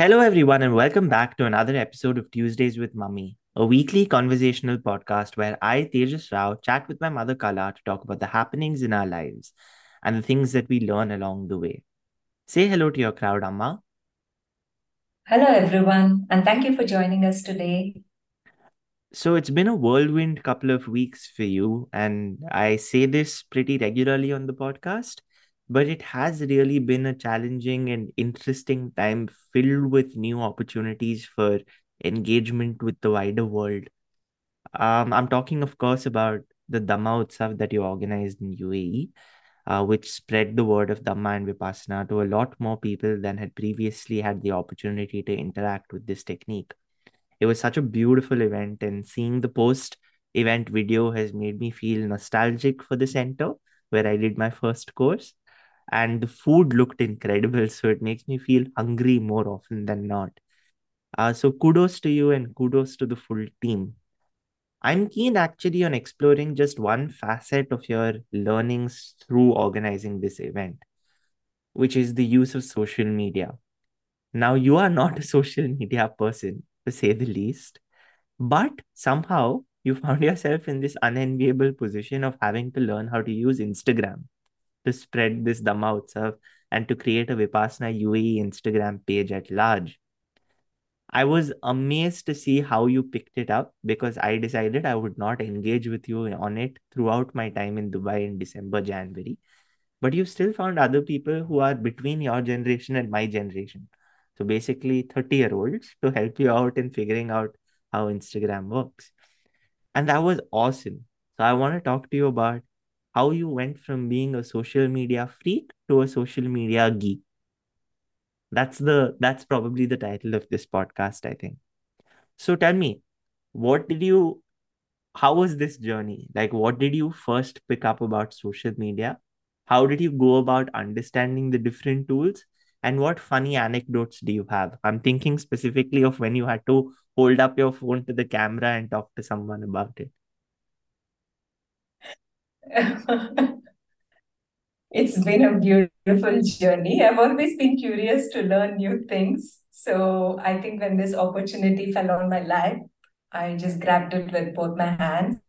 Hello, everyone, and welcome back to another episode of Tuesdays with Mummy, a weekly conversational podcast where I, Tejas Rao, chat with my mother Kala to talk about the happenings in our lives and the things that we learn along the way. Say hello to your crowd, Amma. Hello, everyone, and thank you for joining us today. So, it's been a whirlwind couple of weeks for you, and I say this pretty regularly on the podcast but it has really been a challenging and interesting time filled with new opportunities for engagement with the wider world. Um, I'm talking, of course, about the Dhamma Utsav that you organized in UAE, uh, which spread the word of Dhamma and Vipassana to a lot more people than had previously had the opportunity to interact with this technique. It was such a beautiful event, and seeing the post event video has made me feel nostalgic for the center where I did my first course and the food looked incredible so it makes me feel hungry more often than not. Uh, so kudos to you and kudos to the full team. I'm keen actually on exploring just one facet of your learnings through organizing this event which is the use of social media. Now you are not a social media person to say the least but somehow you found yourself in this unenviable position of having to learn how to use instagram to spread this Dhamma Utsav and to create a Vipassana UAE Instagram page at large. I was amazed to see how you picked it up because I decided I would not engage with you on it throughout my time in Dubai in December, January. But you still found other people who are between your generation and my generation. So basically, 30 year olds to help you out in figuring out how Instagram works. And that was awesome. So I want to talk to you about how you went from being a social media freak to a social media geek. That's the that's probably the title of this podcast, I think. So tell me, what did you how was this journey? Like what did you first pick up about social media? How did you go about understanding the different tools? And what funny anecdotes do you have? I'm thinking specifically of when you had to hold up your phone to the camera and talk to someone about it. It's been a beautiful journey. I've always been curious to learn new things. So I think when this opportunity fell on my lap, I just grabbed it with both my hands.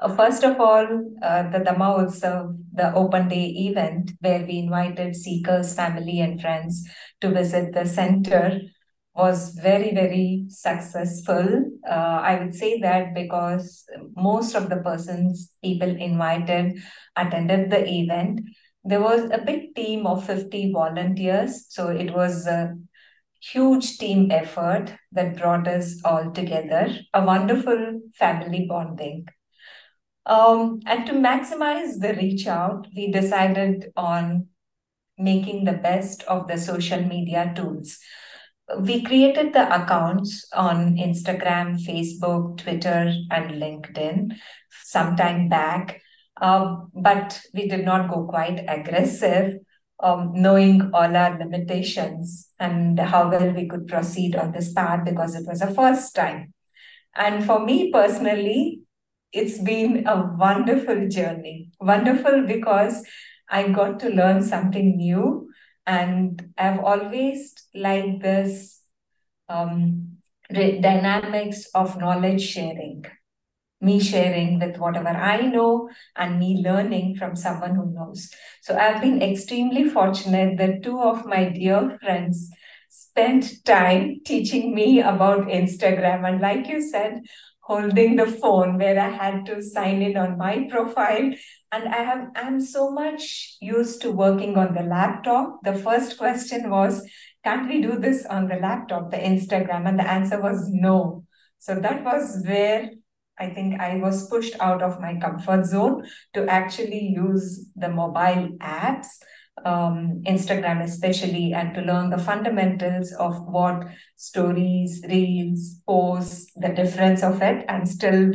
Uh, first of all, uh, the Dhamma Utsav, the open day event where we invited seekers, family, and friends to visit the center was very, very successful. Uh, I would say that because most of the persons, people invited, attended the event. There was a big team of 50 volunteers. So it was a huge team effort that brought us all together, a wonderful family bonding. Um, and to maximize the reach out, we decided on making the best of the social media tools we created the accounts on Instagram, Facebook, Twitter, and LinkedIn sometime back, uh, but we did not go quite aggressive, um, knowing all our limitations and how well we could proceed on this path because it was a first time. And for me personally, it's been a wonderful journey. Wonderful because I got to learn something new and I've always liked this um, dynamics of knowledge sharing, me sharing with whatever I know and me learning from someone who knows. So I've been extremely fortunate that two of my dear friends spent time teaching me about Instagram. And like you said, holding the phone where I had to sign in on my profile. And I have I'm so much used to working on the laptop. The first question was, can't we do this on the laptop, the Instagram? And the answer was no. So that was where I think I was pushed out of my comfort zone to actually use the mobile apps um, Instagram, especially, and to learn the fundamentals of what stories, reels, posts, the difference of it, and still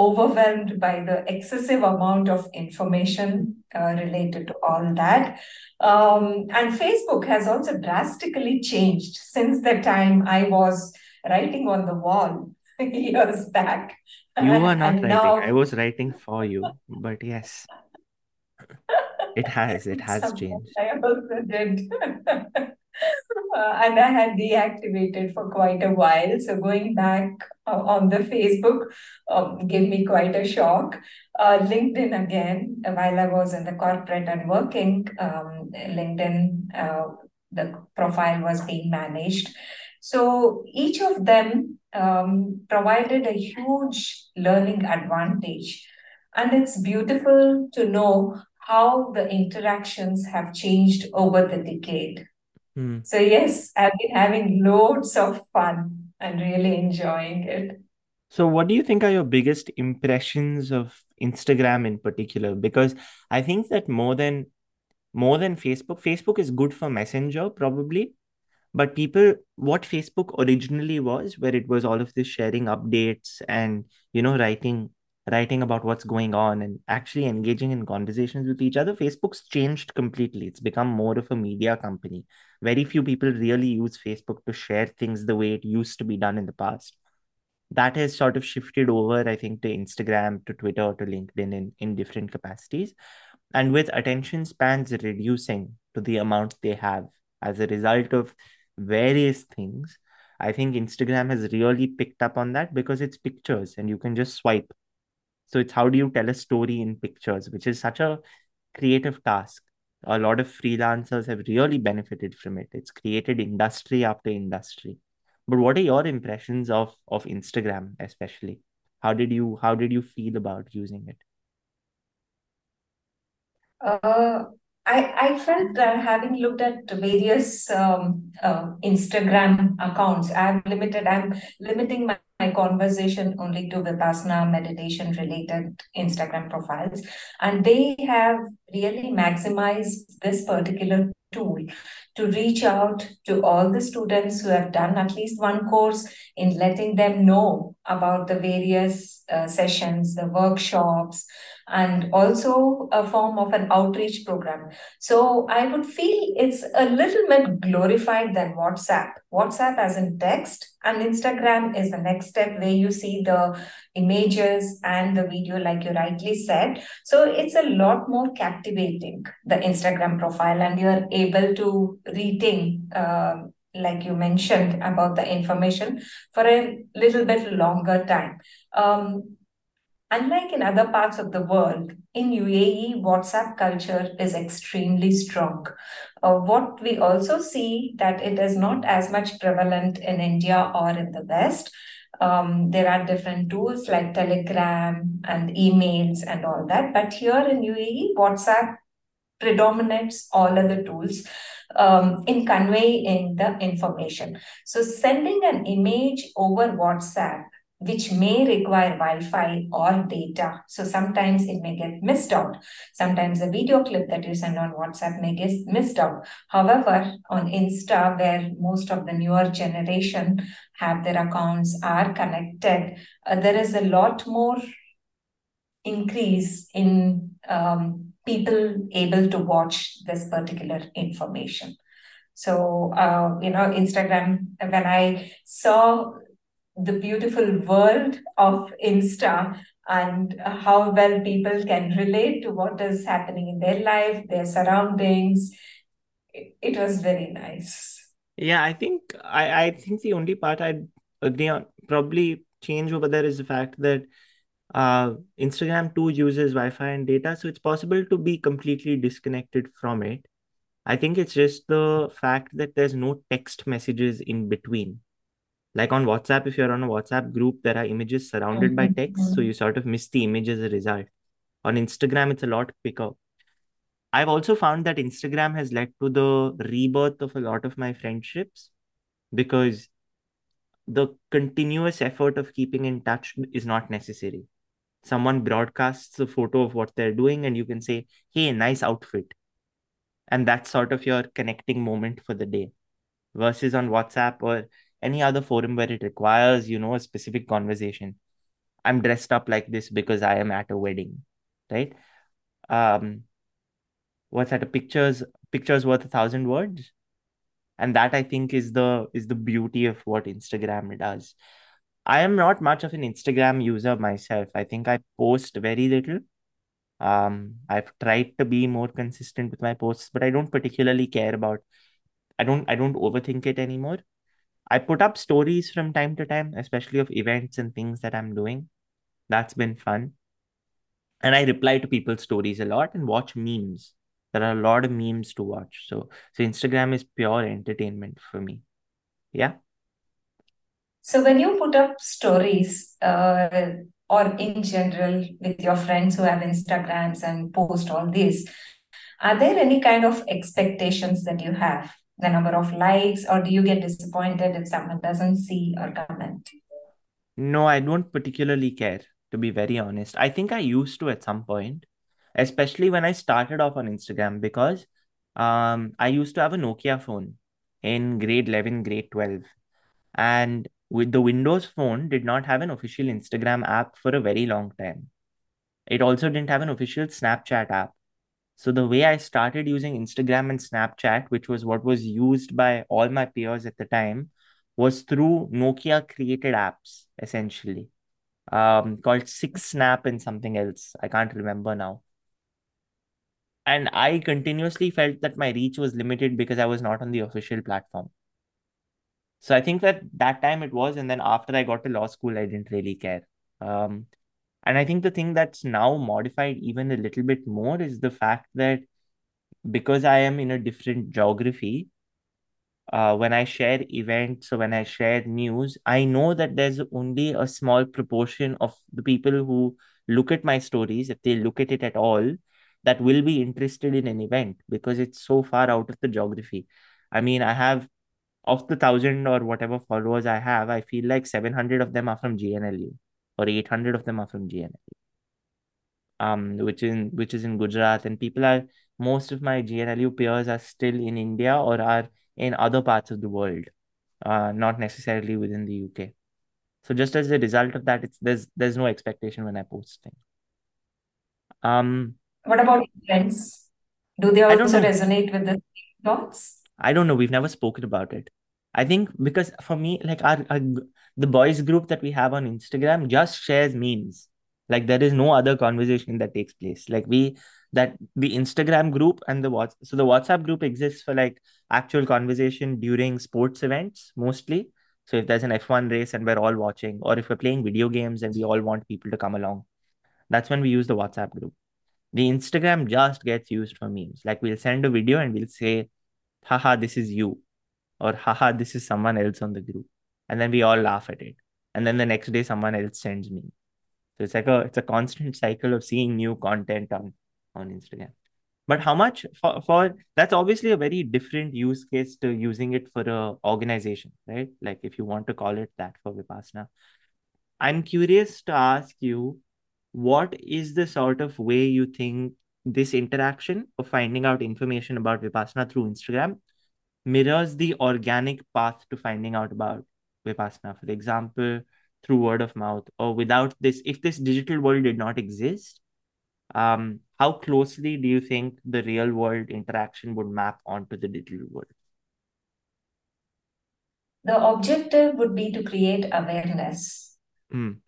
overwhelmed by the excessive amount of information uh, related to all that. Um, and Facebook has also drastically changed since the time I was writing on the wall years back. You were not and writing, now... I was writing for you, but yes. It has. It has changed. I also did. uh, and I had deactivated for quite a while. So going back uh, on the Facebook um, gave me quite a shock. Uh, LinkedIn again, while I was in the corporate and working, um, LinkedIn, uh, the profile was being managed. So each of them um, provided a huge learning advantage. And it's beautiful to know how the interactions have changed over the decade. Hmm. So, yes, I've been having loads of fun and really enjoying it. So, what do you think are your biggest impressions of Instagram in particular? Because I think that more than more than Facebook, Facebook is good for Messenger probably, but people what Facebook originally was, where it was all of this sharing updates and you know writing writing about what's going on and actually engaging in conversations with each other, Facebook's changed completely. It's become more of a media company. Very few people really use Facebook to share things the way it used to be done in the past that has sort of shifted over, I think, to Instagram, to Twitter, to LinkedIn in, in different capacities. And with attention spans reducing to the amount they have as a result of various things, I think Instagram has really picked up on that because it's pictures and you can just swipe. So it's how do you tell a story in pictures, which is such a creative task. A lot of freelancers have really benefited from it. It's created industry after industry. But what are your impressions of of Instagram, especially? How did you how did you feel about using it? Uh, I, I felt that having looked at various um, uh, Instagram accounts, I'm limited, I'm limiting my, my conversation only to Vipassana meditation related Instagram profiles. And they have really maximized this particular tool to reach out to all the students who have done at least one course in letting them know about the various uh, sessions, the workshops, and also a form of an outreach program. So I would feel it's a little bit glorified than WhatsApp. WhatsApp as in text, and Instagram is the next step where you see the images and the video, like you rightly said. So it's a lot more captivating, the Instagram profile, and you're able to retain. Uh, like you mentioned about the information for a little bit longer time um, Unlike in other parts of the world, in UAE, WhatsApp culture is extremely strong. Uh, what we also see that it is not as much prevalent in India or in the West. Um, there are different tools like Telegram and emails and all that. But here in UAE, WhatsApp predominates all other tools um, in conveying the information. So sending an image over WhatsApp which may require Wi-Fi or data. So sometimes it may get missed out. Sometimes a video clip that you send on WhatsApp may get missed out. However, on Insta, where most of the newer generation have their accounts are connected, uh, there is a lot more increase in um, people able to watch this particular information. So, uh, you know, Instagram, when I saw the beautiful world of Insta and how well people can relate to what is happening in their life, their surroundings. It, it was very nice. Yeah, I think I, I think the only part I'd agree on probably change over there is the fact that uh, Instagram too uses Wi-Fi and data, so it's possible to be completely disconnected from it. I think it's just the fact that there's no text messages in between like on WhatsApp, if you're on a WhatsApp group, there are images surrounded by text, so mm-hmm. you sort of miss the image as a result. On Instagram, it's a lot quicker. I've also found that Instagram has led to the rebirth of a lot of my friendships because the continuous effort of keeping in touch is not necessary. Someone broadcasts a photo of what they're doing, and you can say, Hey, nice outfit. And that's sort of your connecting moment for the day. Versus on WhatsApp or any other forum where it requires, you know, a specific conversation. I'm dressed up like this because I am at a wedding, right? Um, what's that? A pictures pictures worth a thousand words, and that I think is the is the beauty of what Instagram does. I am not much of an Instagram user myself. I think I post very little. Um, I've tried to be more consistent with my posts, but I don't particularly care about I don't I don't overthink it anymore. I put up stories from time to time, especially of events and things that I'm doing. That's been fun. And I reply to people's stories a lot and watch memes. There are a lot of memes to watch. So so Instagram is pure entertainment for me. Yeah. So when you put up stories, uh, or in general with your friends who have Instagrams and post all this, are there any kind of expectations that you have? The number of likes, or do you get disappointed if someone doesn't see or comment? No, I don't particularly care, to be very honest. I think I used to at some point, especially when I started off on Instagram, because um, I used to have a Nokia phone in grade 11, grade 12. And with the Windows phone did not have an official Instagram app for a very long time. It also didn't have an official Snapchat app. So the way I started using Instagram and Snapchat, which was what was used by all my peers at the time, was through Nokia created apps, essentially. Um, called Six Snap and something else. I can't remember now. And I continuously felt that my reach was limited because I was not on the official platform. So I think that that time it was, and then after I got to law school, I didn't really care. Um, and I think the thing that's now modified even a little bit more is the fact that because I am in a different geography, uh, when I share events or when I share news, I know that there's only a small proportion of the people who look at my stories, if they look at it at all, that will be interested in an event because it's so far out of the geography. I mean, I have of the thousand or whatever followers I have, I feel like 700 of them are from GNLU or 800 of them are from GNLU. Um, which in which is in Gujarat, and people are most of my GNLU peers are still in India or are in other parts of the world, uh, not necessarily within the UK. So just as a result of that, it's there's there's no expectation when I post things. Um, what about friends? Do they also resonate with the thoughts? I don't know. We've never spoken about it. I think because for me, like our, our the boys group that we have on Instagram just shares memes. Like there is no other conversation that takes place. Like we that the Instagram group and the WhatsApp so the WhatsApp group exists for like actual conversation during sports events mostly. So if there's an F1 race and we're all watching, or if we're playing video games and we all want people to come along, that's when we use the WhatsApp group. The Instagram just gets used for memes. Like we'll send a video and we'll say, haha, this is you or haha, this is someone else on the group. And then we all laugh at it. And then the next day someone else sends me. So it's like a it's a constant cycle of seeing new content on on Instagram. But how much for, for that's obviously a very different use case to using it for a organization, right? Like if you want to call it that for Vipassana. I'm curious to ask you, what is the sort of way you think this interaction of finding out information about Vipassana through Instagram mirrors the organic path to finding out about Vipassana. For example, through word of mouth or without this, if this digital world did not exist, um, how closely do you think the real world interaction would map onto the digital world? The objective would be to create awareness. Mm.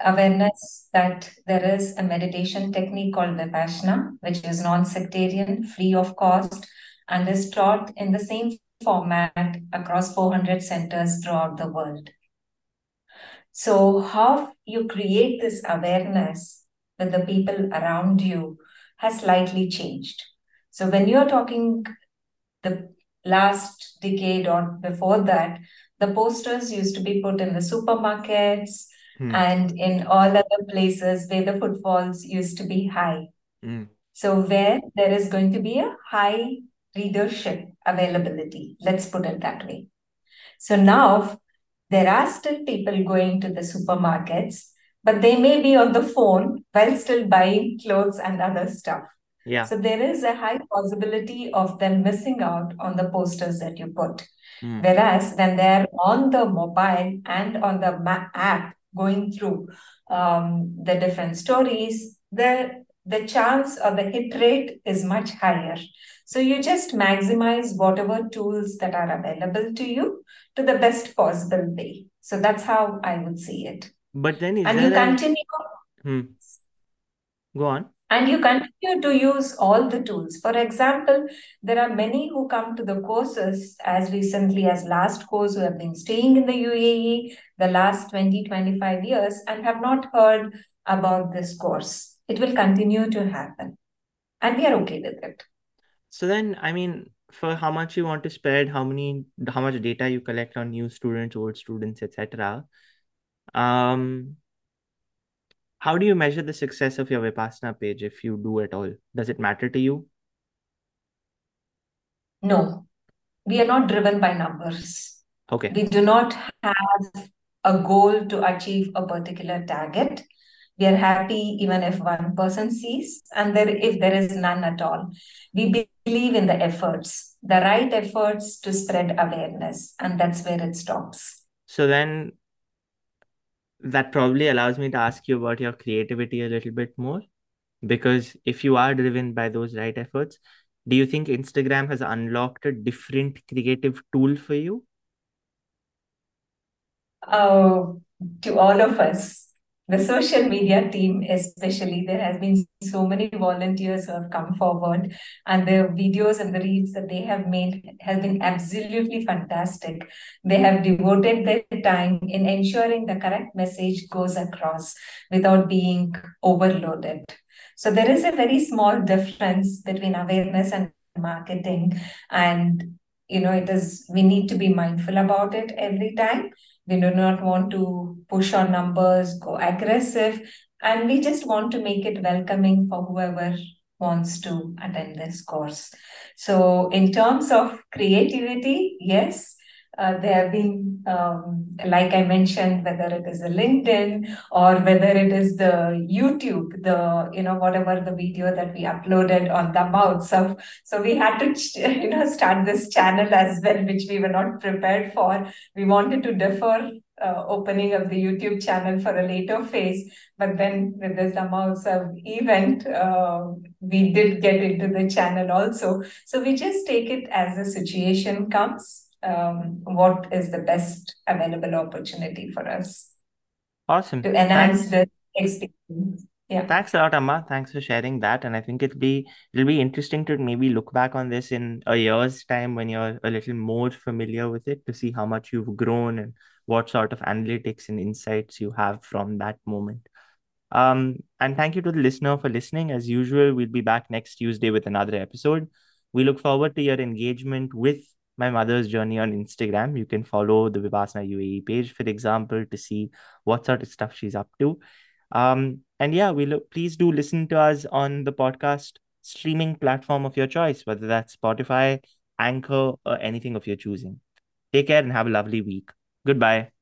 Awareness that there is a meditation technique called Vipassana, which is non sectarian, free of cost, and is taught in the same format across 400 centers throughout the world. So, how you create this awareness with the people around you has slightly changed. So, when you're talking the last decade or before that, the posters used to be put in the supermarkets hmm. and in all other places where the footfalls used to be high. Hmm. So, where there is going to be a high readership availability. Let's put it that way. So now there are still people going to the supermarkets, but they may be on the phone while still buying clothes and other stuff. Yeah. So there is a high possibility of them missing out on the posters that you put. Mm. Whereas when they're on the mobile and on the app going through um, the different stories, the the chance or the hit rate is much higher. So you just maximize whatever tools that are available to you to the best possible way. So that's how I would see it. But then, and you continue. Hmm. Go on. and you continue to use all the tools for example there are many who come to the courses as recently as last course who have been staying in the uae the last 20 25 years and have not heard about this course it will continue to happen and we are okay with it so then i mean for how much you want to spread how many how much data you collect on new students old students etc um how do you measure the success of your Vipassana page if you do at all? Does it matter to you? No, we are not driven by numbers. Okay. We do not have a goal to achieve a particular target. We are happy even if one person sees, and there if there is none at all. We believe in the efforts, the right efforts to spread awareness, and that's where it stops. So then that probably allows me to ask you about your creativity a little bit more because if you are driven by those right efforts do you think instagram has unlocked a different creative tool for you uh, to all of us the social media team especially there has been so many volunteers who have come forward and the videos and the reels that they have made has been absolutely fantastic. They have devoted their time in ensuring the correct message goes across without being overloaded. So there is a very small difference between awareness and marketing and you know it is we need to be mindful about it every time we do not want to push our numbers, go aggressive, and we just want to make it welcoming for whoever wants to attend this course. So, in terms of creativity, yes, uh, there have been, um, like I mentioned, whether it is a LinkedIn or whether it is the YouTube, the you know whatever the video that we uploaded on the mouths of. So we had to you know start this channel as well, which we were not prepared for. We wanted to defer uh, opening of the YouTube channel for a later phase. But then with this the Dhamma Utsav event, uh, we did get into the channel also. So we just take it as the situation comes um, what is the best available opportunity for us. Awesome. To enhance Thanks. the experience. Yeah. Thanks a lot, Amma. Thanks for sharing that. And I think it'll be it'll be interesting to maybe look back on this in a year's time when you're a little more familiar with it to see how much you've grown and what sort of analytics and insights you have from that moment. Um, and thank you to the listener for listening. As usual, we'll be back next Tuesday with another episode. We look forward to your engagement with my mother's journey on Instagram. You can follow the Vipassana UAE page, for example, to see what sort of stuff she's up to. Um, and yeah, we look, please do listen to us on the podcast streaming platform of your choice, whether that's Spotify, Anchor, or anything of your choosing. Take care and have a lovely week. Goodbye.